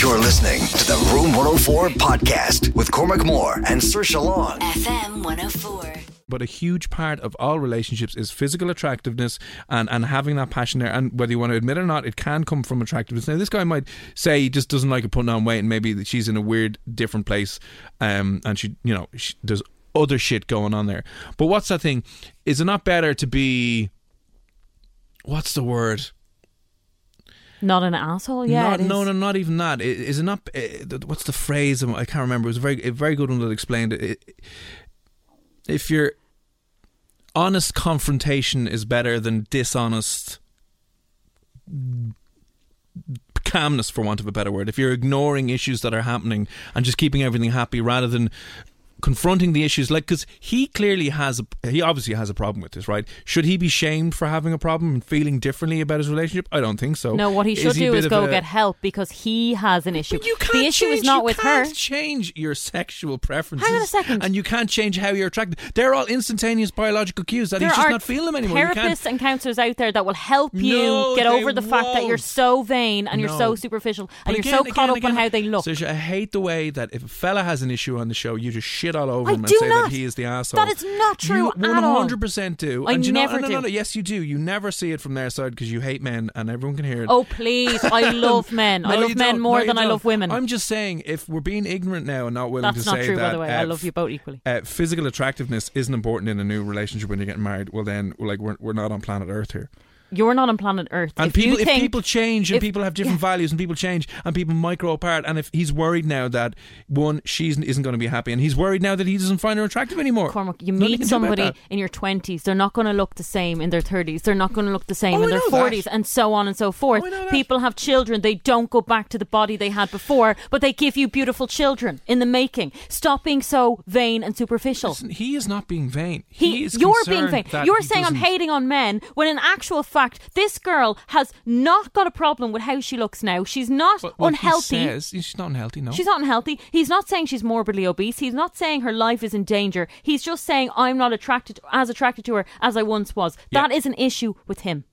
You're listening to the Room 104 podcast with Cormac Moore and Sir Long. FM 104. but a huge part of all relationships is physical attractiveness and, and having that passion there. And whether you want to admit it or not, it can come from attractiveness. Now, this guy might say he just doesn't like her putting on weight, and maybe she's in a weird, different place, um, and she, you know, she, there's other shit going on there. But what's that thing? Is it not better to be? What's the word? Not an asshole. Yeah, not, no, no, not even that. Is it not? eh, What's the phrase? I can't remember. It was a very, a very good one that explained it. It- If you're honest confrontation is better than dishonest calmness, for want of a better word. If you're ignoring issues that are happening and just keeping everything happy rather than confronting the issues like because he clearly has a he obviously has a problem with this right should he be shamed for having a problem and feeling differently about his relationship i don't think so No, what he should he do is go a- get help because he has an issue. you can't the issue is change- not you with her. change your sexual preferences. Hang on a second. And you can't change how you're attracted. They're all instantaneous biological cues that There he's just not feeling them anymore. Therapists and counselors out there that will help you No, get over the fact that you're so vain and you're so No. superficial But and you're again, so caught again, up again, on how they look. Saoirse, I hate the way that if a fella has an issue on the show, you just shit all over I him and do say not. that he is the asshole. That is not true You at all. 100% do. I and you know, never no, no, no, do. no, yes, you do. You never see it from their side because you hate men and everyone can hear it. Oh please! I love men. I love men more No, than I don't. love women. I'm just saying, if we're being ignorant now and not willing That's to not say true, that, by the way. I uh, love you both equally. uh, physical attractiveness isn't important in a new relationship when you're getting married, well then, like we're we're not on planet Earth here. You're not on planet Earth. And if people, if people change and if- people have different yeah. values and people change and people grow apart, and if he's worried now that one she isn't, going to be happy, and he's worried now that he doesn't find her attractive anymore. Cormac, you Nothing meet can do about somebody in your 20s, they're not going to look the same in their 30s. They're not going to look the same Oh, in I their 40s, and so on and so forth. Oh, I know that. People have children, they don't go back to the body they had before, but they give you beautiful children in the making. Stop being so vain and superficial. Listen, he is not being vain. He, is you're being vain. You're he saying I'm hating on men when, in actual fact, this girl has not got a problem with how she looks now. She's not But what he unhealthy. says- she's not unhealthy. No, She's not unhealthy. He's not saying she's morbidly obese. He's not saying her life is in danger. He's just saying I'm not attracted as attracted to her as I once was. Yeah. That is an issue with him.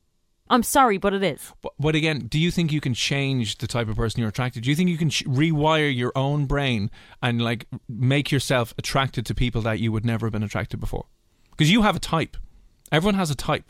I'm sorry, but it is. But, but again, do you think you can change the type of person you're attracted? To? Do you think you can sh- rewire your own brain and like make yourself attracted to people that you would never have been attracted before? Because you have a type. Everyone has a type.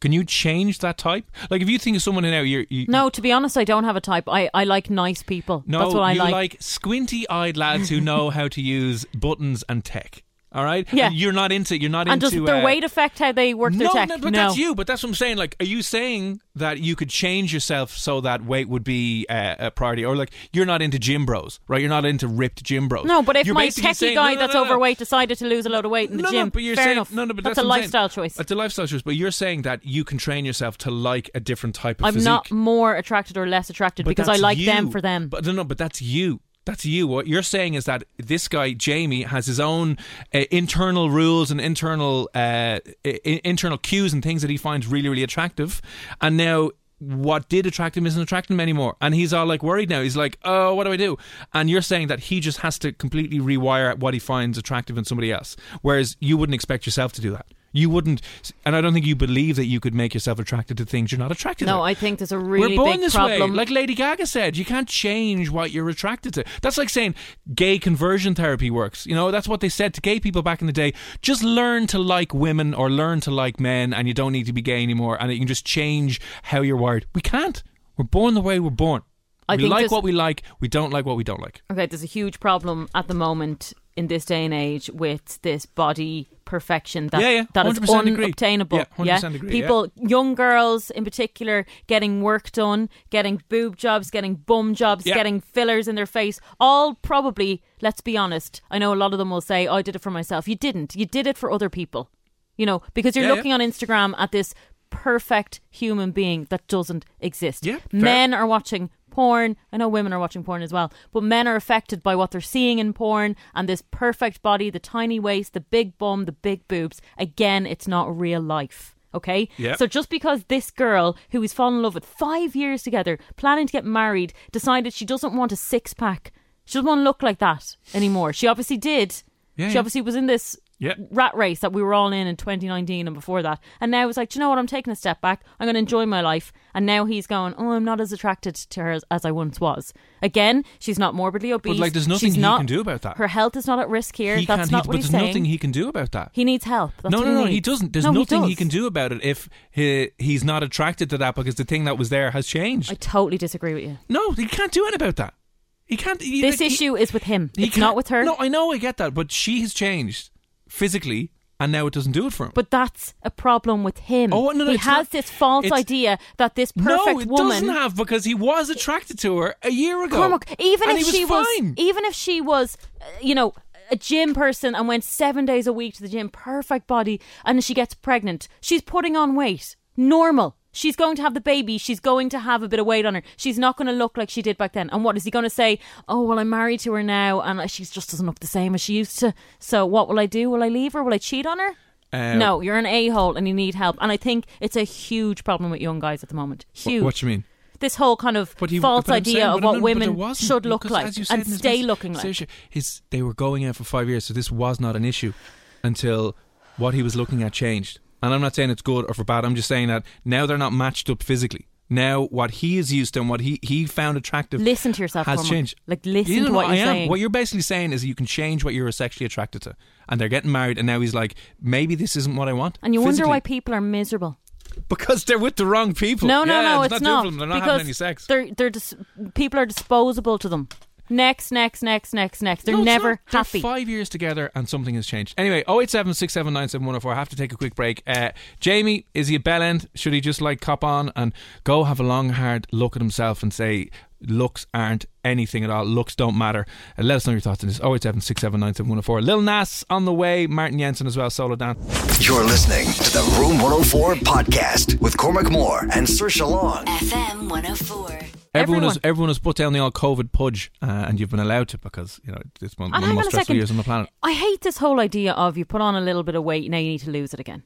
Can you change that type? Like if you think of someone now, you're you, No, to be honest, I don't have a type. I, I like nice people. no, That's what I you like. squinty-eyed lads who know how to use buttons and tech. All right, Yeah. And you're not into. You're not and into. And does their uh, weight affect how they work their no, tech? no, but that's you. But that's what I'm saying. Like, are you saying that you could change yourself so that weight would be uh, a priority, or like you're not into gym bros, right? You're not into ripped gym bros. No, but if You're my techie saying- guy no, no, that's no, no. overweight decided to lose a load of weight in the no, gym, no, but you're fair saying enough. no, no, but that's, that's, a lifestyle saying. choice. It's a lifestyle choice. But you're saying that you can train yourself to like a different type of I'm physique. not more attracted or less attracted But because I like you. them for them. But no, no, but that's you. That's you. What you're saying is that this guy Jamie has his own uh, internal rules and internal uh, I- internal cues and things that he finds really, really attractive, and now. What did attract him isn't attracting him anymore, and he's all like worried now. He's like, "Oh, what do I do?" And you're saying that he just has to completely rewire what he finds attractive in somebody else, whereas you wouldn't expect yourself to do that. You wouldn't, and I don't think you believe that you could make yourself attracted to things you're not attracted to. no, I think there's a really We're born big this problem. way. Like Lady Gaga said, you can't change what you're attracted to. That's like saying gay conversion therapy works. You know, that's what they said to gay people back in the day. Just learn to like women or learn to like men, and you don't need to be gay anymore, and you can just change how you're wired. We can't. We're born the way we're born. I we like what we like. We don't like what we don't like. Okay, there's a huge problem at the moment in this day and age with this body perfection that Yeah, yeah, that is 100% agree. unobtainable. Yeah, 100% agree, yeah. People, young girls in particular, getting work done, getting boob jobs, getting bum jobs, Yeah. getting fillers in their face. All probably, let's be honest. I know a lot of them will say, "I did it for myself." You didn't. You did it for other people. You know, because you're Yeah, yeah. looking on Instagram at this perfect human being that doesn't exist. Yeah. Men are watching porn. I know women are watching porn as well, but men are affected by what they're seeing in porn and this perfect body, the tiny waist, the big bum, the big boobs. Again, it's not real life. Okay? Yeah. So just because this girl who is fallen in love with five years together, planning to get married, decided she doesn't want a six pack, she doesn't want to look like that anymore. She obviously did. Yeah, she yeah. obviously was in this Yeah. rat race that we were all in in 2019 and before that. And now it's like, "Do you know what? I'm taking a step back. I'm going to enjoy my life. And now he's going, oh, I'm not as attracted to her as, as I once was. Again, she's not morbidly obese. But like, there's nothing She's he not- can do about that. Her health is not at risk here. he That's can't. not he, what but he's there's saying. nothing he can do about that. He needs help. That's no, no, no. needs. He doesn't. There's No, nothing he, does. can do about it if he, he's not attracted to that because the thing that was there has changed. I totally disagree with you. no, he can't do anything about that. He can't. He, This he- issue is with him. he It's can't- with her. No, I know. I get that, but she has changed physically, and now it doesn't do it for him. But that's a problem with him. Oh, no, no, he has not- this false idea that this perfect no, it woman doesn't have because he was attracted to her a year ago. Cormac, even if he she was was, even if she was, uh, you know, a gym person and went seven days a week to the gym, perfect body, and she gets pregnant, she's putting on weight. Normal. She's going to have the baby. She's going to have a bit of weight on her. She's not going to look like she did back then. And what is he going to say? Oh, well, I'm married to her now, and she just doesn't look the same as she used to. So what will I do? Will I leave her? Will I cheat on her? Uh, no, you're an a hole and you need help. And I think it's a huge problem with young guys at the moment. Huge What do you mean? this whole kind of he, false idea saying- of what no, women should look like and stay looking like. His, they were going out for five years, so this was not an issue until what he was looking at changed. And I'm not saying it's good or for bad. I'm just saying that now they're not matched up physically. Now what he is used to and what he, he found attractive Listen to yourself, has Cormac. changed. Like, listen You to know, what I you're am. saying. What you're basically saying is you can change what you're sexually attracted to. And they're getting married, and now he's like, maybe this isn't what I want. And you wonder physically. why people are miserable. because they're with the wrong people. No, no, Yeah, no, it's not. not. them. They're not because having any sex. They're they're dis- people are disposable to them. Next, next, next, next, next. They're No, never. They're happy. five years together and something has changed. Anyway, 087 I have to take a quick break. Uh, Jamie, is he a bell end? Should he just like cop on and go have a long, hard look at himself and say, looks aren't anything at all. Looks don't matter. Uh, let us know your thoughts on this. 087 Lil Nas on the way. Martin Jensen as well. Solo down. You're listening to the Room 104 podcast with Cormac Moore and Sir Long. FM 104. Everyone, has Everyone. everyone has put down the old COVID pudge, uh, and you've been allowed to because you know it's one, one of the most stressful second. years on the planet. I hate this whole idea of you put on a little bit of weight, now you need to lose it again.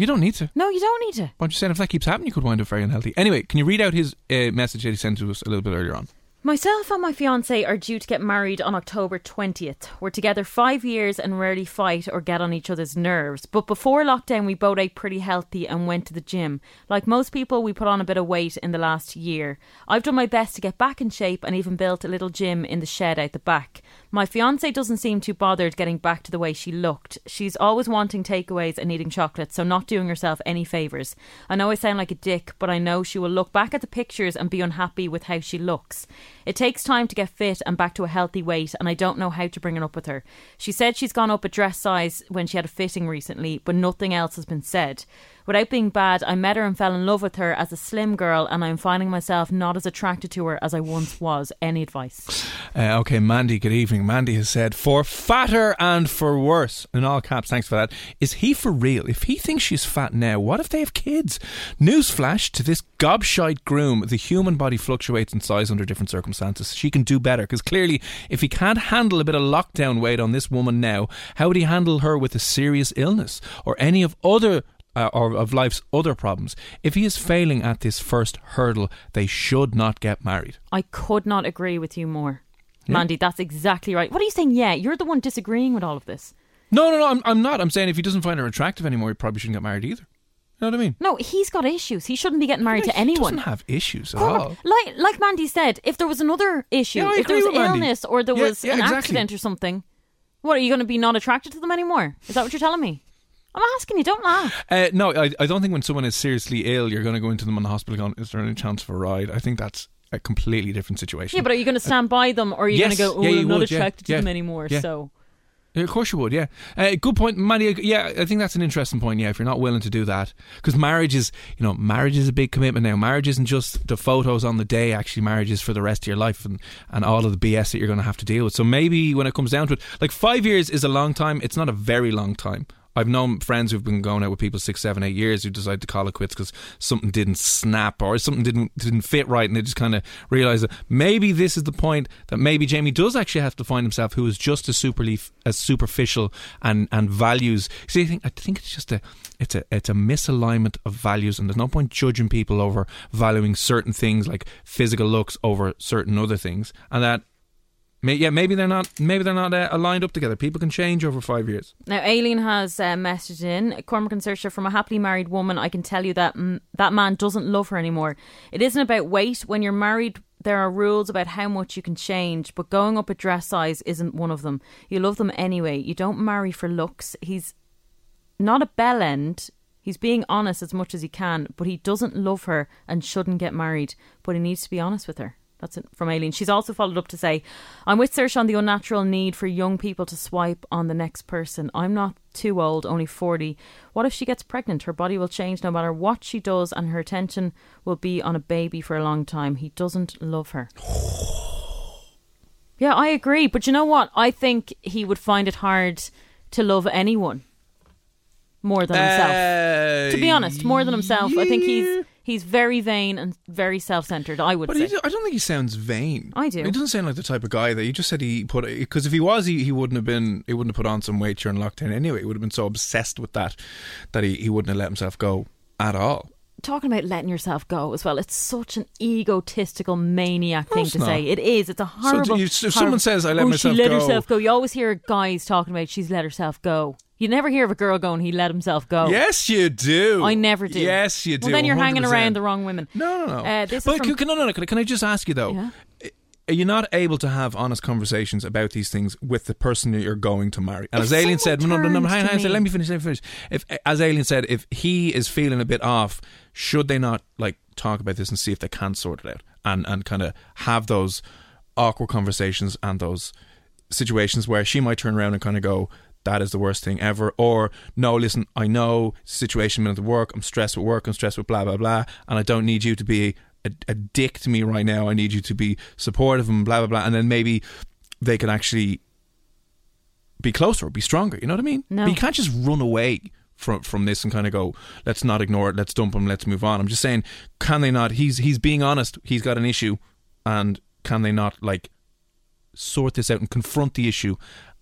You don't need to. No, you don't need to. But I'm just saying, if that keeps happening, you could wind up very unhealthy. Anyway, can you read out his uh, message that he sent to us a little bit earlier on? Myself and my fiance are due to get married on October 20th. We're together five years and rarely fight or get on each other's nerves. But before lockdown, we both ate pretty healthy and went to the gym. Like most people, we put on a bit of weight in the last year. I've done my best to get back in shape and even built a little gym in the shed out the back. My fiance doesn't seem too bothered getting back to the way she looked. She's always wanting takeaways and eating chocolate, so not doing herself any favours. I know I sound like a dick, but I know she will look back at the pictures and be unhappy with how she looks. It takes time to get fit and back to a healthy weight, and I don't know how to bring it up with her. She said she's gone up a dress size when she had a fitting recently, but nothing else has been said. Without being bad, I met her and fell in love with her as a slim girl, and I'm finding myself not as attracted to her as I once was. Any advice? Uh, okay, Mandy, good evening. Mandy has said, for fatter and for worse, in all caps, thanks for that. Is he for real? If he thinks she's fat now, what if they have kids? Newsflash to this gobshite groom the human body fluctuates in size under different circumstances. She can do better, because clearly, if he can't handle a bit of lockdown weight on this woman now, how would he handle her with a serious illness or any of other uh, or of life's other problems. If he is failing at this first hurdle, they should not get married. I could not agree with you more. Mandy, that's exactly right. What are you saying? Yeah, you're the one disagreeing with all of this. No, no, no, I'm, I'm not. I'm saying if he doesn't find her attractive anymore, he probably shouldn't get married either. You know what I mean? No, he's got issues. He shouldn't be getting married Yeah, to anyone. He doesn't have issues at all. like like Mandy said, if there was another issue, Yeah, if there was with Mandy. illness or there Yeah, was yeah, an exactly. accident or something, what are you going to be not attracted to them anymore? Is that what you're telling me? I'm asking you, don't laugh. Uh, no, I, I don't think when someone is seriously ill, you're going to go into them in the hospital going, is there any chance for a ride? I think that's a completely different situation. Yeah, but are you going to stand by them or are you Yes, going to go, oh, yeah, you I'm not would, yeah, attracted to yeah, them anymore? yeah. So, Yeah, Of course you would, yeah. Uh, good point, Manny. Yeah, I think that's an interesting point. Yeah, if you're not willing to do that, because marriage is, you know, marriage is a big commitment now. Marriage isn't just the photos on the day. Actually, marriage is for the rest of your life and and all of the BS that you're going to have to deal with. So maybe when it comes down to it, like five years is a long time. It's not a very long time. I've known friends who've been going out with people six, seven, eight years who decide to call it quits because something didn't snap or something didn't didn't fit right, and they just kind of realize that maybe this is the point that maybe Jamie does actually have to find himself who is just as superly as superficial and and values. See, I think I think it's just a it's a it's a misalignment of values, and there's no point judging people over valuing certain things like physical looks over certain other things, and that. Yeah, maybe they're not. Maybe they're not uh, aligned up together. People can change over five years. Now, Aileen has uh, messaged in Cormac and Saoirse from a happily married woman. I can tell you that that man doesn't love her anymore. It isn't about weight. When you're married, there are rules about how much you can change, but going up a dress size isn't one of them. You love them anyway. You don't marry for looks. He's not a bell end. He's being honest as much as he can, but he doesn't love her and shouldn't get married. But he needs to be honest with her. That's from Aileen. She's also followed up to say, I'm with Saoirse on the unnatural need for young people to swipe on the next person. I'm not too old, only 40. What if she gets pregnant? Her body will change no matter what she does, and her attention will be on a baby for a long time. He doesn't love her. yeah, I agree. But you know what? I think he would find it hard to love anyone more than himself. to be honest, more than himself. I think he's he's very vain and very self-centered. I would But say. he, I don't think he sounds vain. I do. He doesn't sound like the type of guy that you just said he put. Because if he was, he, he wouldn't have been. He wouldn't have put on some weight during lockdown anyway. He would have been so obsessed with that that he, he wouldn't have let himself go at all. Talking about letting yourself go as well. It's such an egotistical maniac thing to not. say. It is. It's a horrible. you- if someone says, "I let oh, myself she let go." herself go. You always hear guys talking about she's let herself go. You never hear of a girl going, "He let himself go." Yes, you do. I never do. Yes, you do. Well, then you're hanging 100%. around the wrong women. No, no, no. Uh, this but is from, can, no, no, no. I- can I just ask you though? Yeah. Are you not able to have honest conversations about these things with the person that you're going to marry? And If as Aileen said, no, no, no, no, hang on, let me finish. Let me finish. If, as Aileen said, if he is feeling a bit off, should they not like talk about this and see if they can sort it out and and kind of have those awkward conversations and those situations where she might turn around and kind of go, that is the worst thing ever. Or, no, listen, I know situation at work, I'm stressed with work, I'm stressed with blah, blah, blah, and I don't need you to be a, a dick to me right now. I need you to be supportive and blah, blah, blah. And then maybe they can actually be closer, be stronger. You know what I mean? No. But you can't just run away from from this and kind of go, let's not ignore it, let's dump him, let's move on. I'm just saying, can they not? He's he's being honest. He's got an issue, and can they not like sort this out and confront the issue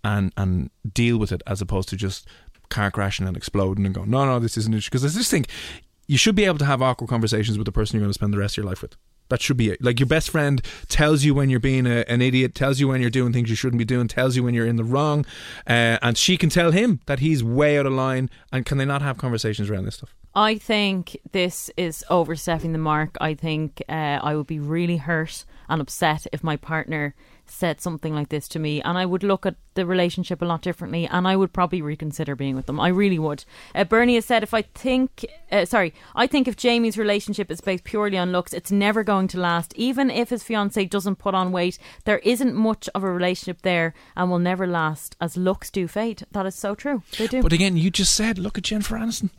and and deal with it as opposed to just car crashing and exploding and going, no, no, this isn't an issue. Because I just think you should be able to have awkward conversations with the person you're going to spend the rest of your life with. That should be it. Like your best friend tells you when you're being a, an idiot, tells you when you're doing things you shouldn't be doing, tells you when you're in the wrong, uh, and she can tell him that he's way out of line. And can they not have conversations around this stuff? I think this is overstepping the mark. I think uh, I would be really hurt and upset if my partner said something like this to me, and I would look at the relationship a lot differently, and I would probably reconsider being with them. I really would. Uh, Bernie has said, if I think, uh, sorry, I think if Jamie's relationship is based purely on looks, it's never going to last. Even if his fiance doesn't put on weight, there isn't much of a relationship there, and will never last, as looks do fade. That is so true. They do. But again, you just said, look at Jennifer Aniston.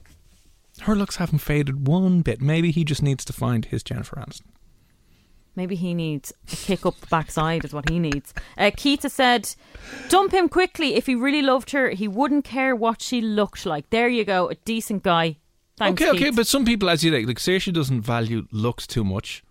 Her looks haven't faded one bit. Maybe he just needs to find his Jennifer Aniston. Maybe he needs a kick up the backside, is what he needs. Uh, Keita said, Dump him quickly. If he really loved her, he wouldn't care what she looked like. There you go, a decent guy. Thanks, okay, okay, but some people, as you like, like Saoirse doesn't value looks too much.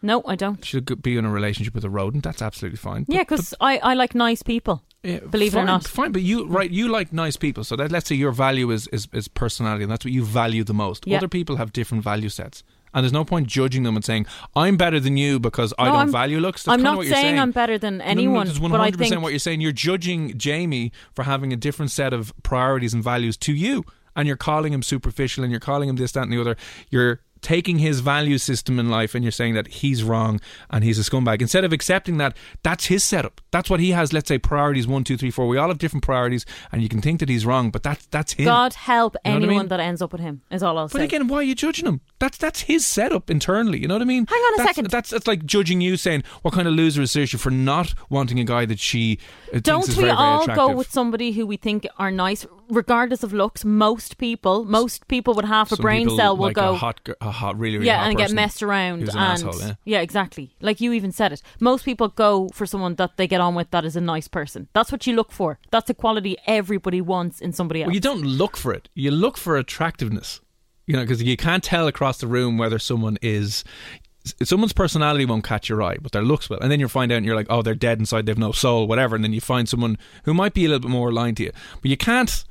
No, I don't. She could be in a relationship with a rodent. That's absolutely fine. Yeah, because I, I like nice people. Yeah, believe it or not. fine. But you, right? You like nice people, so that let's say your value is is, is personality, and that's what you value the most. Yeah. Other people have different value sets, and there's no point judging them and saying I'm better than you because I No, don't I'm- value looks. That's I'm not saying saying I'm better than No, no, no, anyone, That's but 100 I think what you're saying. You're judging Jamie for having a different set of priorities and values to you, and you're calling him superficial, and you're calling him this, that, and the other. You're taking his value system in life and you're saying that he's wrong and he's a scumbag. Instead of accepting that that's his setup. That's what he has, let's say, priorities one, two, three, four. We all have different priorities and you can think that he's wrong, but that's that's him. God help You know what I anyone mean? that ends up with him. Is all I'll But say. But again, why are you judging him? That's that's his setup internally. You know what I mean? Hang on a that's, second. That's it's like judging you, saying what kind of loser is Saoirse for not wanting a guy that she uh, Don't we all attractive. go with somebody who we think are nice, regardless of looks? Most people, most people with half a Some brain people cell will like go. a hot, a hot, really, really yeah, hot and get messed around. who's an and asshole. Yeah. exactly. Like you even said it. Most people go for someone that they get on with that is a nice person. That's what you look for. That's a quality everybody wants in somebody else. Well, you don't look for it. You look for attractiveness. You know, because you can't tell across the room whether someone is. Someone's personality won't catch your eye, but their looks will. And then you find out and you're like, oh, they're dead inside, they've no soul, whatever. And then you find someone who might be a little bit more aligned to you. But you can't.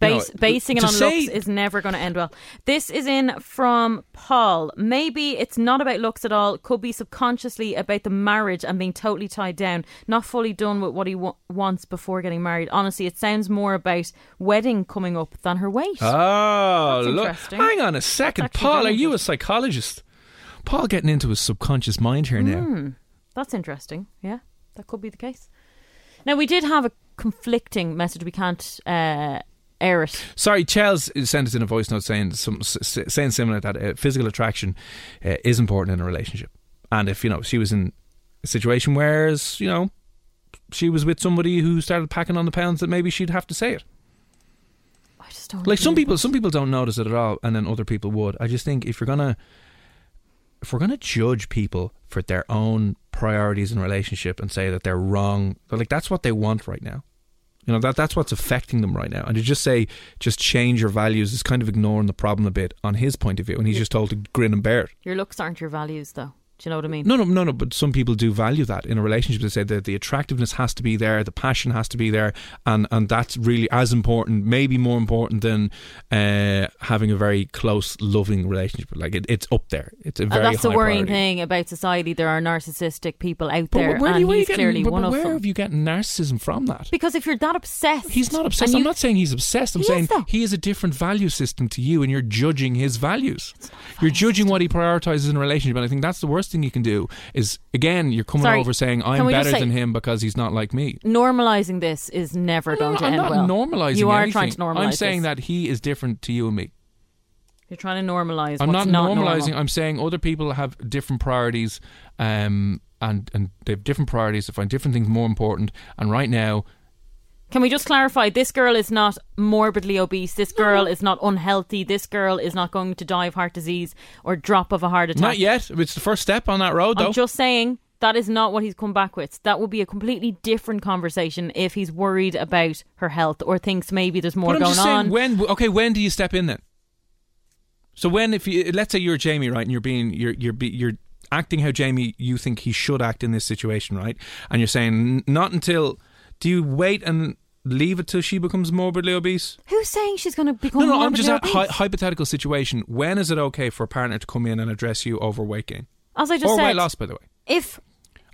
Know, basing it on say- looks is never going to end well. This is in from Paul. Maybe it's not about looks at all. Could be subconsciously about the marriage and being totally tied down, not fully done with what he wa- wants before getting married. Honestly, it sounds more about wedding coming up than her weight. Oh, That's look. Hang on a second. Paul, are you a psychologist? Paul getting into his subconscious mind here now. Hmm. That's interesting. Yeah, that could be the case. Now we did have a conflicting message. We can't uh, it. Sorry, Chels sent us in a voice note saying some saying similar that uh, physical attraction uh, is important in a relationship, and if you know she was in a situation where you know she was with somebody who started packing on the pounds, that maybe she'd have to say it. I just don't Like some people, with some people don't notice it at all, and then other people would. I just think if you're gonna if we're gonna judge people for their own priorities in relationship and say that they're wrong, like that's what they want right now. You know that that's what's affecting them right now, and to just say just change your values is kind of ignoring the problem a bit on his point of view, and he's just told to grin and bear it. Your looks aren't your values, though. Do you know what I mean? No, no, no, no. But some people do value that in a relationship. They say that the attractiveness has to be there, the passion has to be there, and and that's really as important, maybe more important than uh, having a very close, loving relationship. Like it, it's up there. It's a And very. that's the worrying priority. thing about society. There are narcissistic people out But there, where, and you, where are you he's getting, clearly but, one but of where them. have you getting narcissism from that? Because if you're that obsessed, He's not obsessed. and I'm you- not saying he's obsessed. I'm He saying he has a different value system to you, and you're judging his values. You're judging what he prioritizes in a relationship, and I think that's the worst thing you can do. Is again, you're coming Sorry, over saying I'm better say- than him because he's not like me. Normalizing this is never No, going no, to I'm end not well. normalizing. You are anything. trying to normalize. I'm saying this. that he is different to you and me. you're trying to normalize. I'm what's not not normalizing. normal. I'm saying other people have different priorities, um, and and they have different priorities. They find different things more important. And right now, Can we just clarify? This girl is not morbidly obese. This girl is not unhealthy. This girl is not going to die of heart disease or drop of a heart attack. not yet. It's the first step on that road, though. I'm just saying that is not what he's come back with. That would be a completely different conversation if he's worried about her health or thinks maybe there's more going saying, on. when okay, when do you step in then? So when if you let's say you're Jamie, right, and you're being you're you're be, you're acting how Jamie you think he should act in this situation, right, and you're saying not until do you wait and leave it till she becomes morbidly obese? Who's saying she's going to become No, no, I'm just a hypothetical situation. When is it okay for a partner to come in and address you over weight gain As I just or said, weight loss, by the way? if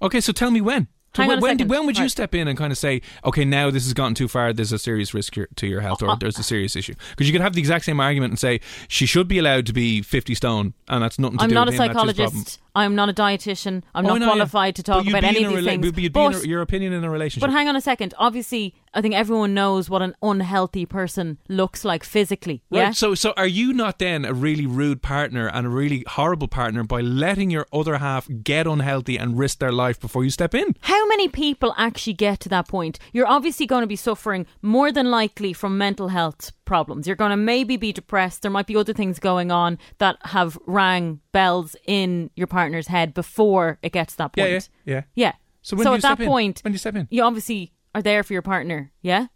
Okay, so tell me when. So when, a when, second. when would you Right. step in and kind of say, okay, now this has gotten too far. There's a serious risk to your health, or Uh, there's a serious issue? Because you could have the exact same argument and say she should be allowed to be 50 stone, and that's nothing to I'm do not a with that's his problem. psychologist, I'm not a dietitian, I'm Oh, not I know, yeah. qualified to talk about any of these rela- things. But you'd But- a, your opinion in a relationship. But hang on a second. Obviously, I think everyone knows what an unhealthy person looks like physically. Right, Yeah. So, so are you not then a really rude partner and a really horrible partner by letting your other half get unhealthy and risk their life before you step in? How many people actually get to that point? You're obviously going to be suffering more than likely from mental health problems. You're going to maybe be depressed. There might be other things going on that have rang bells in your partner's head before it gets to that point. yeah, yeah. Yeah. So when you at that in? point, When you step in? You obviously are there for your partner. Yeah.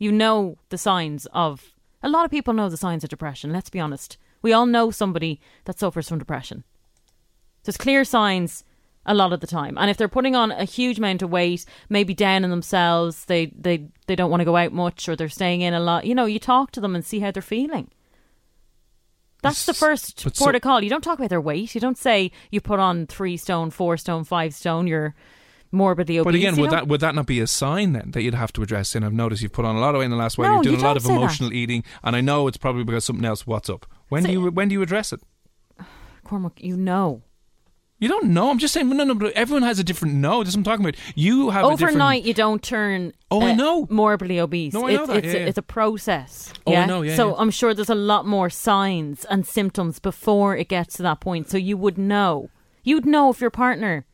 You know the signs of. A lot of people know the signs of depression. Let's be honest. We all know somebody that suffers from depression. There's clear signs a lot of the time, and if they're putting on a huge amount of weight, maybe down in themselves, they they they don't want to go out much, or they're staying in a lot. You know, you talk to them and see how they're feeling. That's the first but so- port of call. You don't talk about their weight. You don't say you put on three stone, four stone, five stone. You're morbidly obese. But again, would that would that not be a sign then that you'd have to address? And I've noticed you've put on a lot of weight in the last while. No, You're doing you a lot of say that. emotional eating, and I know it's probably because something else. What's up? When do you when do you address it? Cormac, you know. You don't know. I'm just saying. No, no. But everyone has a different no. That's what I'm talking about. You have a different. Overnight, you don't turn. Oh, I uh, know. Morbidly obese. No, I know it's, that, It's, yeah, a, yeah. it's a process. Oh, I yeah? know, yeah, So yeah. I'm sure there's a lot more signs and symptoms before it gets to that point. So you would know. You'd know if your partner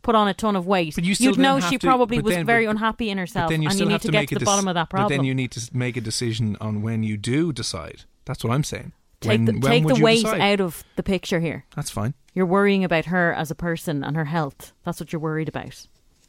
put on a ton of weight. But you still You'd know she to- probably was then- very but- unhappy in herself, then you and still you need have to, to get to the dec- bottom of that problem. But then you need to make a decision on when you do decide. That's what I'm saying. Take the, when take the weight decide? out of the picture here. That's fine. You're worrying about her as a person and her health. That's what you're worried about.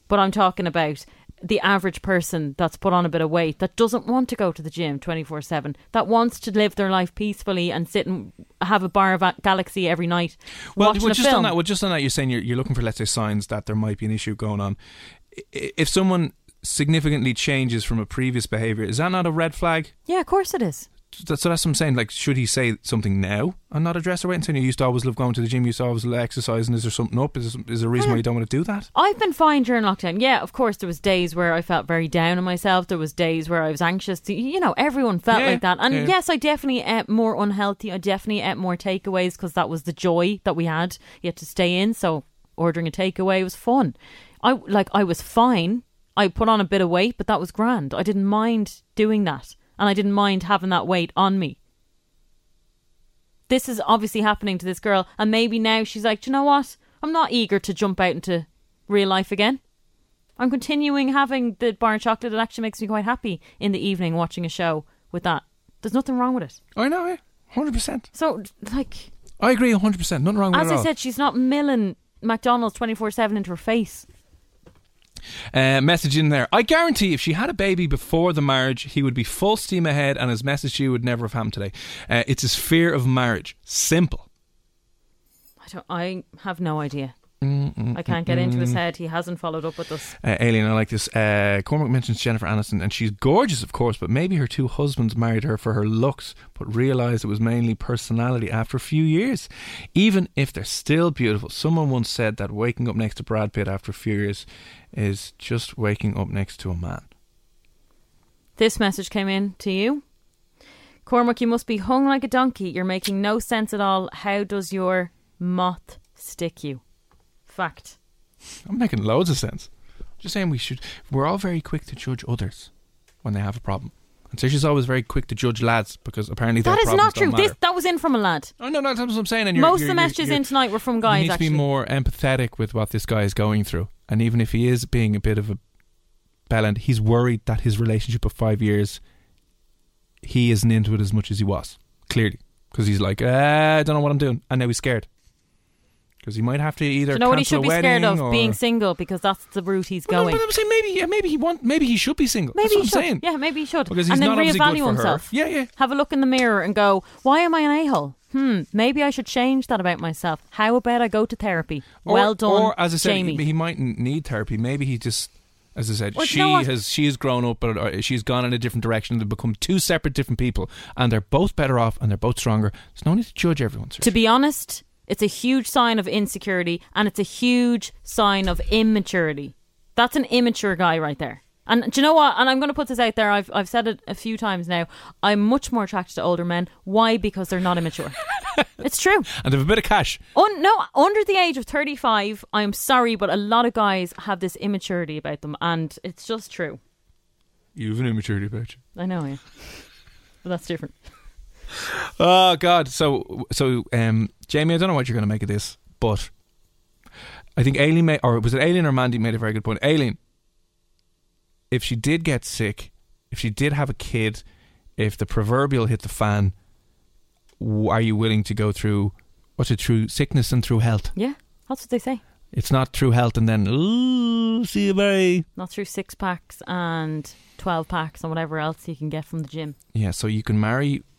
But I'm talking about the average person that's put on a bit of weight that doesn't want to go to the gym 24 7, that wants to live their life peacefully and sit and have a bar of a- Galaxy every night. Well, well just film. on that, well, just on that, you're saying you're, you're looking for, let's say, signs that there might be an issue going on. If someone significantly changes from a previous behaviour, is that not a red flag? yeah, of course it is. That's, so that's what I'm saying. Like, should he say something now and not address her weight and saying you used to always love going to the gym, you used to always love exercising? Is there something up? Is there, is there a reason why hmm. you don't want to do that? I've been fine during lockdown. Yeah, of course, there was days where I felt very down on myself. There was days where I was anxious. To, You know, everyone felt Yeah, like that. And yeah. yes, I definitely ate more unhealthy. I definitely ate more takeaways because that was the joy that we had. You had to stay in, so ordering a takeaway was fun. I like I was fine. I put on a bit of weight, but that was grand. I didn't mind doing that, and I didn't mind having that weight on me. This is obviously happening to this girl, and maybe now she's like, "Do you know what? I'm not eager to jump out into real life again. I'm continuing having the bar and chocolate. It actually makes me quite happy in the evening watching a show with that. There's nothing wrong with it. I know, yeah. 100%. So, like, I agree 100%. Nothing wrong with as it at I said, she's not milling McDonald's 24 7 into her face. Uh, message in there. I guarantee if she had a baby before the marriage, he would be full steam ahead and his message to you would never have happened today. Uh, it's his fear of marriage. Simple. I don't. I have no idea. I can't get into his head. He hasn't followed up with us. Uh, Aileen, I like this. Uh, Cormac mentions Jennifer Aniston, and she's gorgeous, of course, but maybe her two husbands married her for her looks, but realised it was mainly personality after a few years. Even if they're still beautiful, someone once said that waking up next to Brad Pitt after a few years is just waking up next to a man. This message came in to you. Cormac, you must be hung like a donkey. You're making no sense at all. How does your moth stick you? Fact. I'm making loads of sense. Just saying we should. We're all very quick to judge others when they have a problem. And so she's always very quick to judge lads because apparently their That is problems not true. don't matter. This that was in from a lad. Oh no, no, that's what I'm saying. And you're, Most you're, of the you're- messages you're- in tonight were from guys. You need actually, to be more empathetic with what this guy is going through, and even if he is being a bit of a bellend, he's worried that his relationship of five years, he isn't into it as much as he was. Clearly, because he's like, ah, I don't know what I'm doing, and now he's scared because he might have to either Do you know what he should be scared of? or- Being single because that's the route he's Well, no, going. but I'm saying maybe, yeah, maybe he want, maybe he should be single. Maybe That's he what should. I'm saying. Yeah, maybe he should. Because he's and then reevaluate himself. Yeah, yeah. Have a look in the mirror and go, why am I an a hole? Hmm, maybe I should change that about myself. How about I go to therapy? Or- well done, Or as I said, Jamie. he, he mightn't need therapy. Maybe he just, as I said, Well, she you know has she has grown up, but uh, she's gone in a different direction. They've become two separate different people, and they're both better off, and they're both stronger. There's no need to judge everyone. to be honest, it's a huge sign of insecurity and it's a huge sign of immaturity. That's an immature guy right there. And do you know what? And I'm going to put this out there. I've I've said it a few times now. I'm much more attracted to older men. Why? Because they're not immature. it's true. and they've a bit of cash. Un- no, under the age of 35, I'm sorry, but a lot of guys have this immaturity about them, and it's just true. You've an immaturity about you. I know, yeah. But that's different. Oh God! So so um, Jamie, I don't know what you're going to make of this, but I think Aileen made, or was it Aileen or Mandy made a very good point. Aileen, if she did get sick, if she did have a kid, if the proverbial hit the fan, are you willing to go through what's it through sickness and through health? Yeah, that's what they say. It's not through health and then ooh, see you bye. Not through six packs and 12 packs and whatever else you can get from the gym. Yeah, so you can marry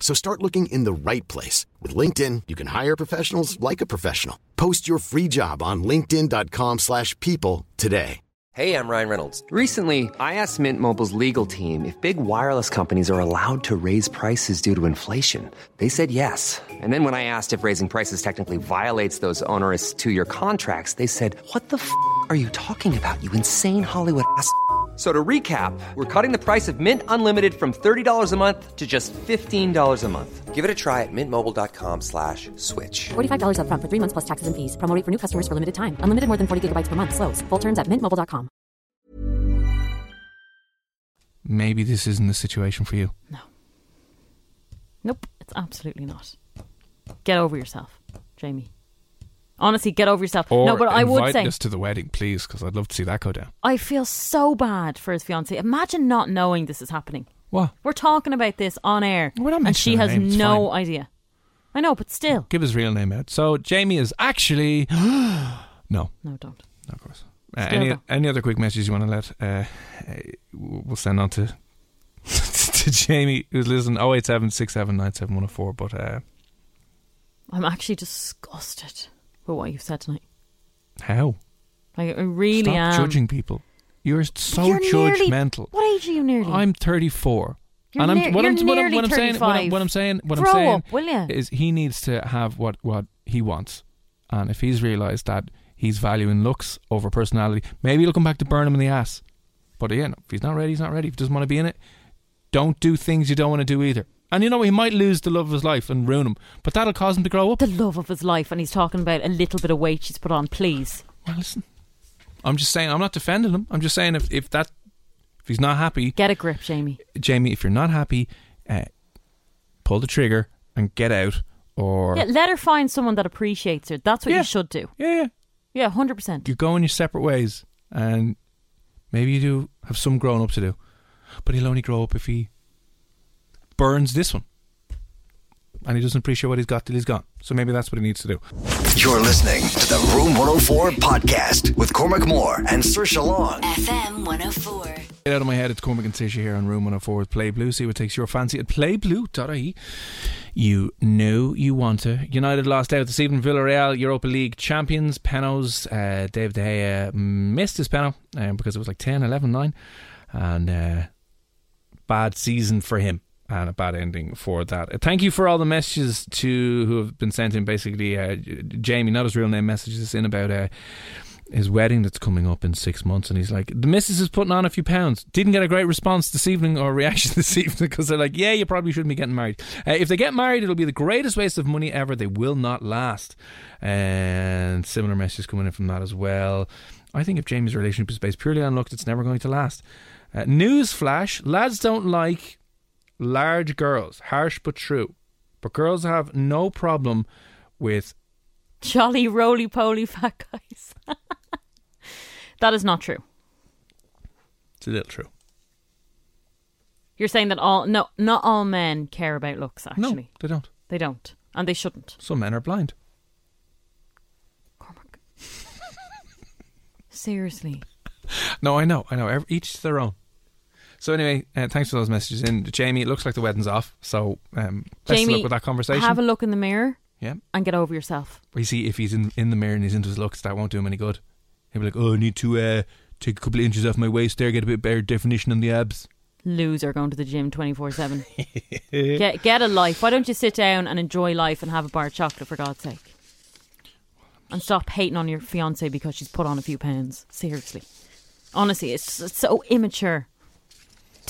So start looking in the right place. With LinkedIn, you can hire professionals like a professional. Post your free job on linkedin.com slash people today. Hey, I'm Ryan Reynolds. Recently, I asked Mint Mobile's legal team if big wireless companies are allowed to raise prices due to inflation. They said yes. And then when I asked if raising prices technically violates those onerous two-year contracts, they said, what the f*** are you talking about, you insane Hollywood ass? F- So to recap, we're cutting the price of Mint Unlimited from $30 a month to just $15 a month. Give it a try at mintmobile.com slash switch. $45 upfront for three months plus taxes and fees. Promo rate for new customers for limited time. Unlimited more than 40 gigabytes per month. Slows. Full terms at mintmobile.com. Maybe this isn't the situation for you. No. Nope, it's absolutely not. Get over yourself, Jamie. Honestly, get over yourself. Or no, but I would say us to the wedding, please, because I'd love to see that go down. I feel so bad for his fiance. Imagine not knowing this is happening. What? We're talking about this on air, We're not and she has name, no fine. idea. I know, but still, Give his real name out. So Jamie is actually no, no, don't. no, of course. Uh, any though. any other quick messages you want to let? Uh, uh, we'll send on to to Jamie, who's listening. Oh eight seven six seven nine seven one zero four. But uh, I'm actually disgusted with what you've said tonight. how? Like, I really Stop am. judging people. You're so You're nearly- judgmental. What age are you nearly? I'm 34. You're and I'm, near- what, I'm, you're what, I'm, nearly what I'm saying, what I'm, 35. what I'm saying, what Grow I'm saying up, will ya? is he needs to have what what he wants, and if he's realised that he's valuing looks over personality, maybe he'll come back to burn him in the ass. But again, if he's not ready, he's not ready. If he doesn't want to be in it, don't do things you don't want to do either. And you know he might lose the love of his life and ruin him, but that'll cause him to grow up. the love of his life, and he's talking about a little bit of weight she's put on. Please, Well, listen, I'm just saying. I'm not defending him. I'm just saying if if that if he's not happy, get a grip, Jamie. Jamie, if you're not happy, uh, pull the trigger and get out. Or Yeah, let her find someone that appreciates her. That's what Yeah. you should do. yeah, yeah, Yeah, hundred percent. you go in your separate ways, and maybe you do have some growing up to do. But he'll only grow up if he burns this one, and he doesn't appreciate what he's got till he's gone. So maybe that's what he needs to do. You're listening to the Room 104 podcast with Cormac Moore and Sir Long. FM 104. Get out of my head, it's Cormac and Tisha here on Room 104 with Play Blue. See what takes your fancy at playblue.ie. You know you want to. United lost out this evening. Villarreal, Europa League champions. Penos, uh, Dave De Gea missed his penalty um, because it was like 10, 11, 9. And uh, bad season for him and a bad ending for that. Uh, thank you for all the messages to who have been sent in. Basically, uh, Jamie, not his real name, messages in about uh, his wedding that's coming up in six months, and he's like, the missus is putting on a few pounds. Didn't get a great response this evening or reaction this evening because they're like, yeah, you probably shouldn't be getting married. Uh, if they get married, it'll be the greatest waste of money ever. They will not last. And similar messages coming in from that as well. I think if Jamie's relationship is based purely on looks, it's never going to last. Uh, news flash: lads don't like large girls. Harsh but true. But girls have no problem with Jolly roly poly fat guys. that is not true. it's a little true. You're saying that all no, not all men care about looks. Actually, No, they don't. they don't, and they shouldn't. Some men are blind. Cormac. Seriously, No, I know, I know. Each to their own. So anyway, uh, thanks for those messages in, Jamie. It looks like the wedding's off. So um, best of Jamie, luck with that conversation. have a look in the mirror yeah, and get over yourself. you see, if he's in, in the mirror and he's into his looks, that won't do him any good. He'll be like, "Oh, I need to uh, take a couple of inches off my waist there, get a bit better definition on the abs." Loser going to the gym twenty four seven. Get get a life. Why don't you sit down and enjoy life and have a bar of chocolate for God's sake? And stop hating on your fiance because she's put on a few pounds. Seriously, honestly, it's, it's so immature.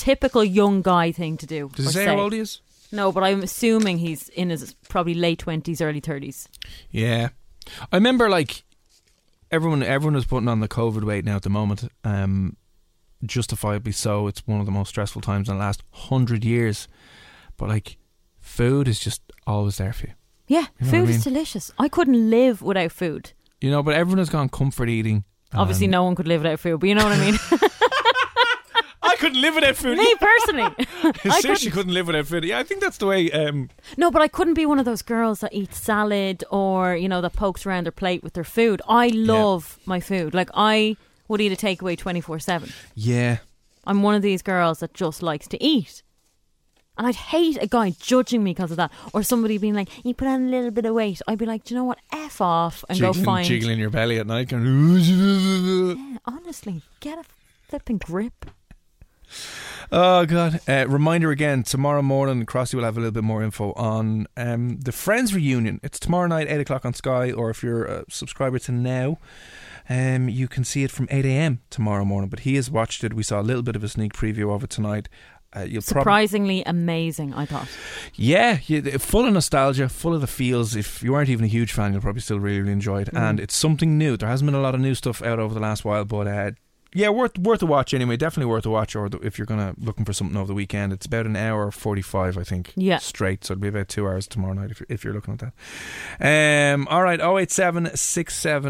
Typical young guy thing to do. Does he or say how old he is? No, but I'm assuming he's in his probably late twenties, early thirties. Yeah, I remember like everyone. Everyone is putting on the COVID weight now at the moment. Um, justifiably so. It's one of the most stressful times in the last hundred years. But like, food is just always there for you. Yeah, know what I food mean? is delicious. I couldn't live without food. You know, but everyone has gone comfort eating. Obviously, no one could live without food, but you know what I mean. Couldn't live without food. Me personally, I Seriously, couldn't. couldn't live without food. Yeah, I think that's the way. Um, No, but I couldn't be one of those girls that eats salad or you know that pokes around their plate with their food. I love my food. Like I would eat a takeaway twenty four seven. yeah, I'm one of these girls that just likes to eat. And I'd hate a guy judging me because of that, or somebody being like, "You put on a little bit of weight." I'd be like, "Do you know what? F off and jiggling, go find." jiggling your belly at night. Going, Yeah, honestly, get a flipping grip. Oh god! Uh, reminder again: tomorrow morning, Crossy will have a little bit more info on um, the Friends reunion. It's tomorrow night, eight o'clock on Sky, or if you're a subscriber to now, um, you can see it from eight a.m. tomorrow morning. But he has watched it. We saw a little bit of a sneak preview of it tonight. Uh, Surprisingly amazing, I thought. Yeah, you, full of nostalgia, full of the feels. If you aren't even a huge fan, you'll probably still really, really enjoy it. And it's something new. There hasn't been a lot of new stuff out over the last while, but uh, yeah, worth worth a watch anyway. Definitely worth a watch. Or the, if you're gonna looking for something over the weekend, it's about an hour forty five, I think. Yeah. straight. So it'll be about two hours tomorrow night if you're, if you're looking at that. Um, all right, 087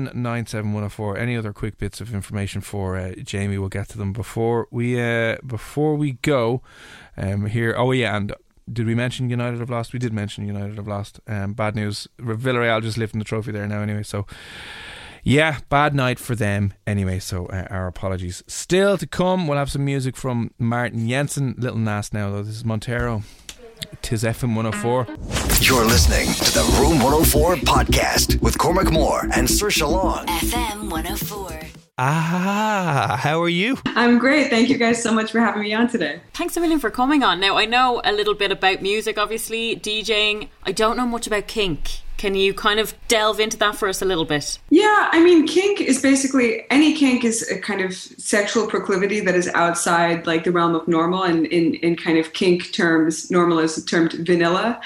104 Any other quick bits of information for uh, Jamie? We'll get to them before we uh, before we go. Um, here. Oh yeah, and did we mention United have lost? We did mention United have lost. Um, bad news. Villarreal just lifting the trophy there now anyway. So yeah, bad night for them anyway. So uh, our apologies. Still to come, we'll have some music from Martin Jensen. Lil Nas now though. This is Montero. Tis FM 104. You're listening to the Room 104 podcast with Cormac Moore and Saoirse Long. FM 104. Ah, how are you? I'm great. Thank you guys so much for having me on today. Thanks a million for coming on. Now, I know a little bit about music, obviously, DJing. I don't know much about kink. Can you kind of delve into that for us a little bit? Yeah, I mean, kink is basically any kink is a kind of sexual proclivity that is outside like the realm of normal. And in, in kind of kink terms, normal is termed vanilla.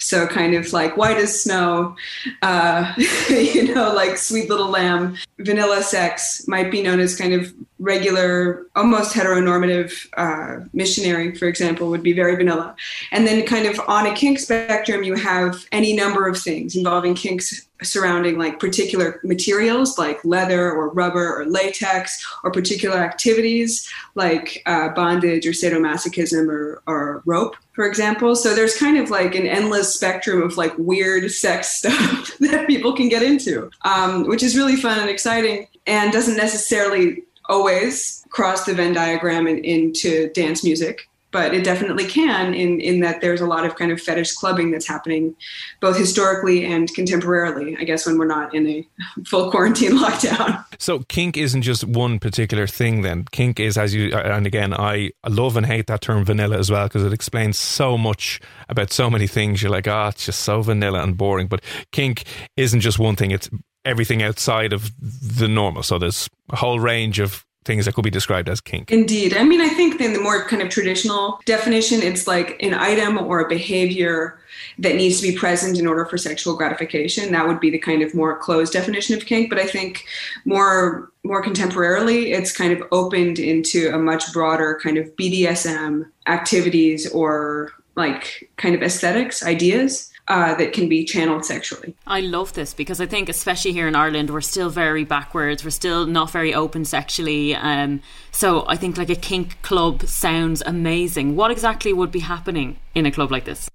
So kind of like white as snow, uh, you know, like sweet little lamb. Vanilla sex might be known as kind of regular, almost heteronormative uh, missionary, for example, would be very vanilla. And then kind of on a kink spectrum, you have any number of things involving kinks surrounding like particular materials like leather or rubber or latex or particular activities like uh, bondage or sadomasochism or, or rope for example so there's kind of like an endless spectrum of like weird sex stuff that people can get into um, which is really fun and exciting and doesn't necessarily always cross the venn diagram in, into dance music but it definitely can in in that there's a lot of kind of fetish clubbing that's happening both historically and contemporarily i guess when we're not in a full quarantine lockdown So kink isn't just one particular thing. Then kink is, as you and again, I love and hate that term vanilla as well because it explains so much about so many things. You're like, ah, it's just so vanilla and boring. But kink isn't just one thing; it's everything outside of the normal. So there's a whole range of things that could be described as kink. Indeed. I mean, I think in the more kind of traditional definition, it's like an item or a behavior that needs to be present in order for sexual gratification. That would be the kind of more closed definition of kink. But I think more more contemporarily, it's kind of opened into a much broader kind of BDSM activities or like kind of aesthetics ideas. Uh, that can be channeled sexually. I love this because I think, especially here in Ireland, we're still very backwards. We're still not very open sexually. Um, so I think like a kink club sounds amazing. What exactly would be happening in a club like this?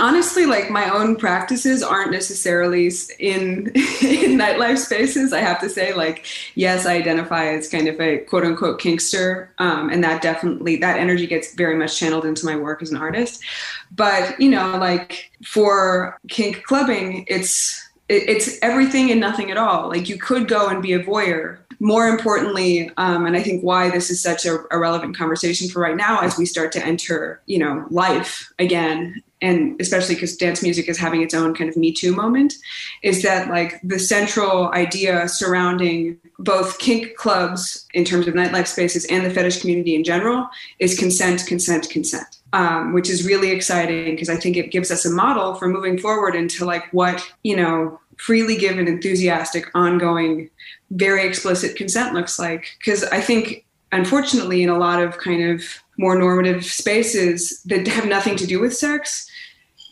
Honestly, like my own practices aren't necessarily in in nightlife spaces. I have to say, like, yes, I identify as kind of a quote unquote kinkster, um, and that definitely that energy gets very much channeled into my work as an artist. But you know, like for kink clubbing, it's it's everything and nothing at all. Like you could go and be a voyeur. More importantly, um, and I think why this is such a, a relevant conversation for right now, as we start to enter, you know, life again, and especially because dance music is having its own kind of Me Too moment, is that like the central idea surrounding both kink clubs in terms of nightlife spaces and the fetish community in general is consent, consent, consent. Um, which is really exciting because I think it gives us a model for moving forward into like what you know freely given, enthusiastic, ongoing, very explicit consent looks like. Because I think, unfortunately, in a lot of kind of more normative spaces that have nothing to do with sex,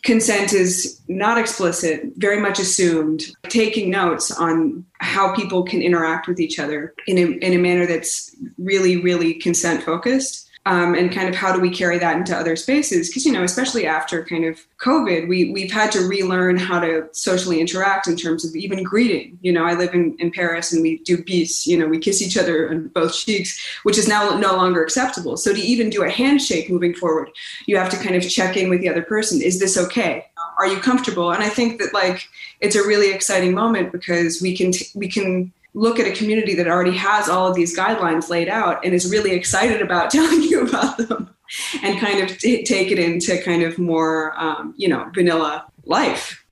consent is not explicit, very much assumed, taking notes on how people can interact with each other in a, in a manner that's really, really consent focused um, and kind of how do we carry that into other spaces? Because you know especially after kind of covid we, we've had to relearn how to socially interact in terms of even greeting. You know i live in, in paris and we do bis you know we kiss each other on both cheeks which is now no longer acceptable. So to even do a handshake moving forward you have to kind of check in with the other person. Is this okay? Are you comfortable? And i think that like it's a really exciting moment because we can t- we can look at a community that already has all of these guidelines laid out and is really excited about telling you about them and kind of t- take it into kind of more um, you know vanilla life.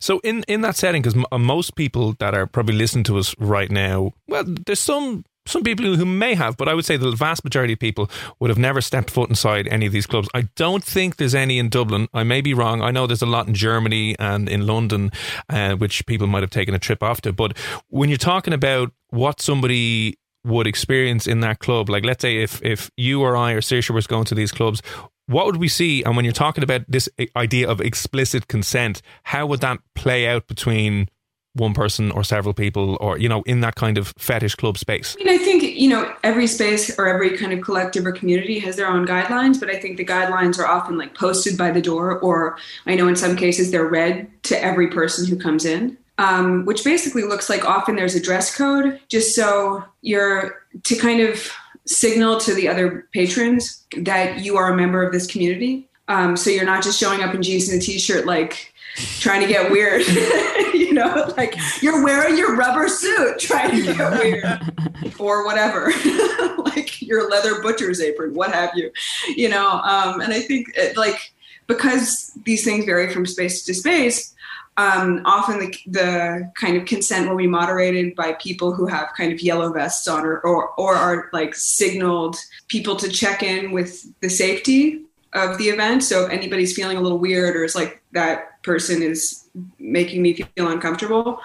So in in that setting because m- uh, most people that are probably listening to us right now well there's some some people who may have, but I would say the vast majority of people would have never stepped foot inside any of these clubs. I don't think there's any in Dublin. I may be wrong. I know there's a lot in Germany and in London, uh, which people might have taken a trip off to. But when you're talking about what somebody would experience in that club, like let's say if if you or I or Saoirse was going to these clubs, what would we see? And when you're talking about this idea of explicit consent, how would that play out between one person or several people or you know in that kind of fetish club space i mean i think you know every space or every kind of collective or community has their own guidelines but i think the guidelines are often like posted by the door or i know in some cases they're read to every person who comes in um, which basically looks like often there's a dress code just so you're to kind of signal to the other patrons that you are a member of this community um, so you're not just showing up in jeans and a t-shirt like trying to get weird. know, like you're wearing your rubber suit trying to get weird or whatever, like your leather butcher's apron, what have you, you know. Um, and I think it, like because these things vary from space to space, um, often the, the kind of consent will be moderated by people who have kind of yellow vests on or, or, or are like signaled people to check in with the safety of the event. So if anybody's feeling a little weird or it's like that person is making me feel uncomfortable,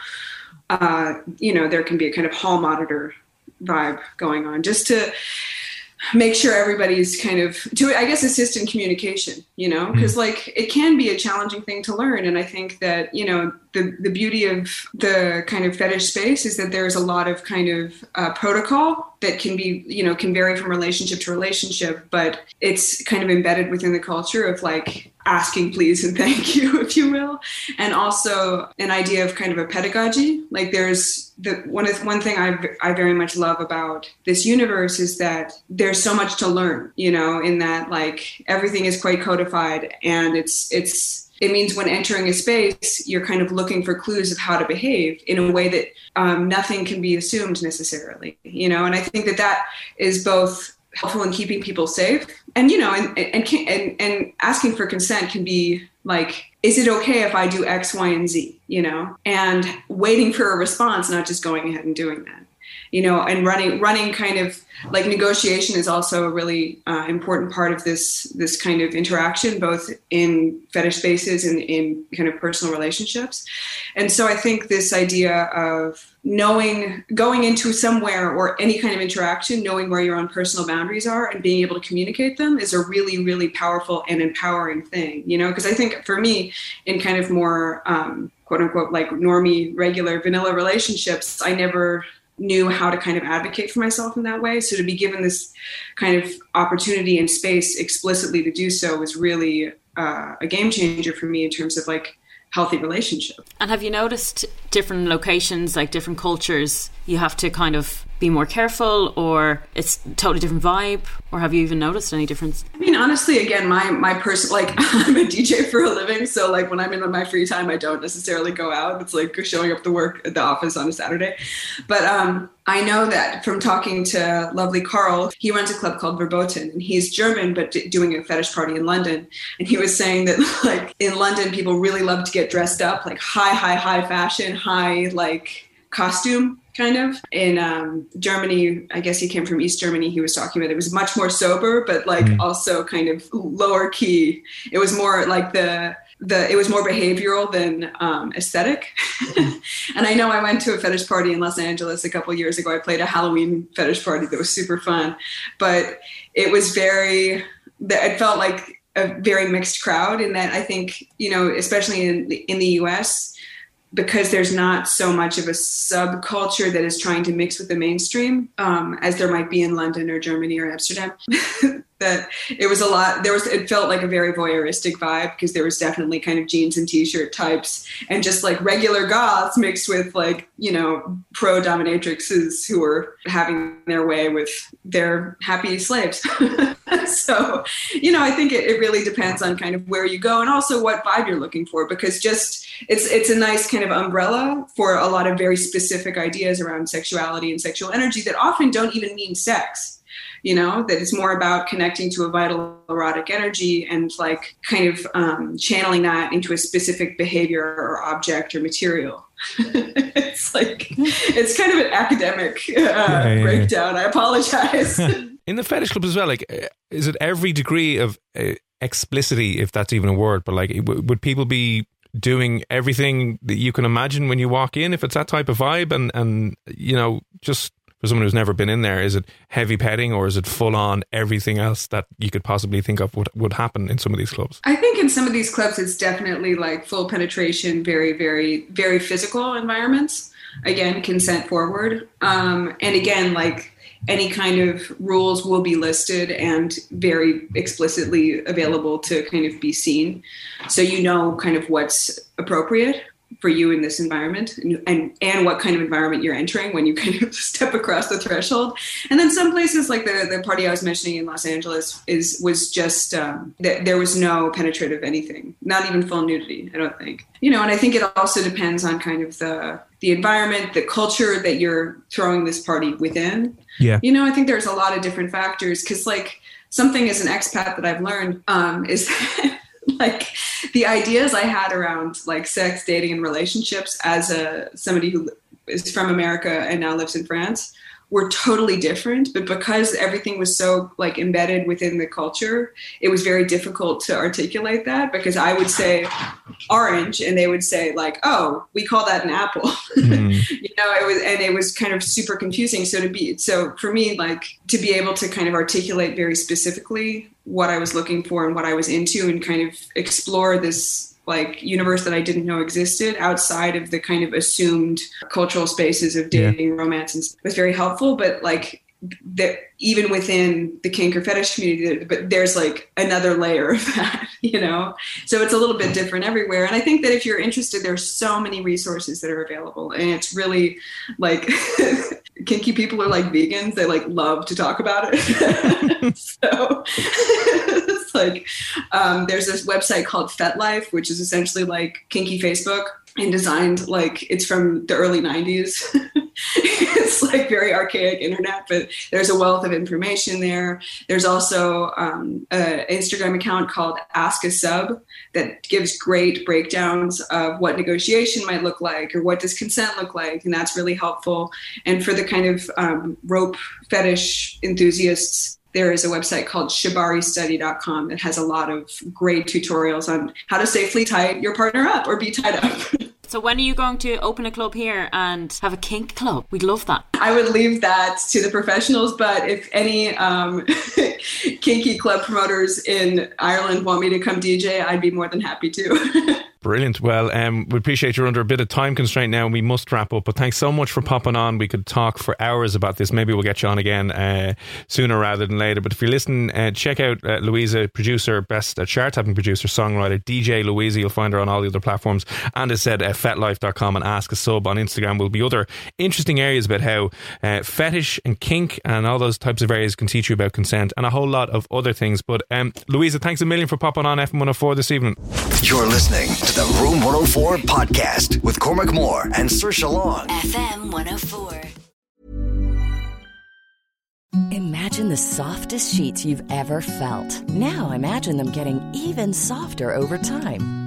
uh, you know, there can be a kind of hall monitor vibe going on just to make sure everybody's kind of to i guess assist in communication you know because mm-hmm. like it can be a challenging thing to learn and i think that you know the, the beauty of the kind of fetish space is that there's a lot of kind of uh, protocol that can be you know can vary from relationship to relationship but it's kind of embedded within the culture of like asking please and thank you if you will and also an idea of kind of a pedagogy. Like there's the one one thing I, I very much love about this universe is that there's so much to learn you know in that like everything is quite codified and it's it's it means when entering a space, you're kind of looking for clues of how to behave in a way that um, nothing can be assumed necessarily, you know. And I think that that is both helpful in keeping people safe, and you know, and and and, and asking for consent can be like, is it okay if I do X, Y, and Z, you know, and waiting for a response, not just going ahead and doing that you know, and running running kind of like negotiation is also a really uh, important part of this this kind of interaction, both in fetish spaces and in kind of personal relationships. And so I think this idea of knowing going into somewhere or any kind of interaction knowing where your own personal boundaries are and being able to communicate them is a really really powerful and empowering thing you know because i think for me in kind of more um, quote unquote like normie regular vanilla relationships i never knew how to kind of advocate for myself in that way. So to be given this kind of opportunity and space explicitly to do so was really uh, a game changer for me in terms of like healthy relationship. And have you noticed different locations, like different cultures, you have to kind of be more careful or it's totally different vibe or have you even noticed any difference? I mean honestly again my my person like i'm a dj for a living so like when i'm in my free time i don't necessarily go out. It's like showing up to work at the office on a saturday. But um I know that from talking to lovely Carl, he runs a club called Verboten, and he's German but d- doing a fetish party in London. And he was saying that like in London, people really love to get dressed up, like high, high, high fashion, high like costume kind of. In um, Germany, I guess he came from East Germany. He was talking about it was much more sober, but like mm. also kind of lower key. It was more like the the it was more behavioral than um, aesthetic. and I know I went to a fetish party in Los Angeles a couple years ago. I played a Halloween fetish party that was super fun, but it was very. It felt like a very mixed crowd in that I think, you know, especially in in the US, because there's not so much of a subculture that is trying to mix with the mainstream um, as there might be in London or Germany or Amsterdam. that it was a lot. There was it felt like a very voyeuristic vibe because there was definitely kind of jeans and t-shirt types and just like regular goths mixed with like you know pro dominatrixes who were having their way with their happy slaves. so you know I think it, it really depends on kind of where you go and also what vibe you're looking for because just it's it's a nice kind of umbrella for a lot of very specific ideas around sexuality and sexual energy that often don't even mean sex you know that it's more about connecting to a vital erotic energy and like kind of um, channeling that into a specific behavior or object or material. It's like it's kind of an academic uh, yeah, yeah, breakdown. Yeah. i apologize. In the fetish club as well like is it every degree of uh, explicitity if that's even a word but like would people be doing everything that you can imagine when you walk in if it's that type of vibe and and you know just for someone who's never been in there is it heavy petting or is it full on everything else that you could possibly think of would, would happen in some of these clubs? I think in some of these clubs it's definitely like full penetration very very very physical environments. Again consent forward. Um, and again like any kind of rules will be listed and very explicitly available to kind of be seen. So you know kind of what's appropriate for you in this environment and, and, and what kind of environment you're entering when you kind of step across the threshold. And then some places like the, the party i was mentioning in los angeles is was just um, th- there was no penetrative anything not even full nudity i don't think. You know and i think it also depends on kind of the the environment the culture that you're throwing this party within. Yeah. You know i think there's a lot of different factors because like something as an expat that i've learned um, is that like the ideas I had around like sex, dating, and relationships as a somebody who is from America and now lives in France were totally different. But because everything was so like embedded within the culture it was very difficult to articulate that because i would say orange and they would say like oh we call that an apple mm. you know it was and it was kind of super confusing so to be so for me like to be able to kind of articulate very specifically what i was looking for and what i was into and kind of explore this like universe that I didn't know existed outside of the kind of assumed cultural spaces of dating, yeah. romance, and was very helpful. But like that, even within the kink or fetish community, but there's like another layer of that, you know. So it's a little bit different everywhere. And I think that if you're interested, there's so many resources that are available, and it's really like kinky people are like vegans; they like love to talk about it. so it's like um, there's this website called FetLife, which is essentially like kinky Facebook and designed like it's from the early 90s. it's like very archaic internet, but there's a wealth of information there. There's also um, an Instagram account called Ask a Sub that gives great breakdowns of what negotiation might look like or what does consent look like, and that's really helpful. And for the kind of um, rope fetish enthusiasts, there is a website called shibaristudy.com that has a lot of great tutorials on how to safely tie your partner up or be tied up. So when are you going to open a club here and have a kink club? We'd love that. I would leave that to the professionals, but if any um, kinky club promoters in Ireland want me to come DJ, I'd be more than happy to. Brilliant. Well, um, we appreciate you're under a bit of time constraint now and we must wrap up. But thanks so much for popping on. We could talk for hours about this. Maybe we'll get you on again uh, sooner rather than later. But if you're listening, uh, check out uh, Louisa, producer, best uh, chart topping producer, songwriter, DJ Louisa. You'll find her on all the other platforms. And as said, uh, fetlife.com and ask a sub on Instagram will be other interesting areas about how uh, fetish and kink and all those types of areas can teach you about consent and a whole lot of other things. But um, Louisa, thanks a million for popping on FM104 this evening. You're listening the Room 104 podcast with Cormac Moore and Saoirse Long. FM 104. Imagine the softest sheets you've ever felt. Now imagine them getting even softer over time.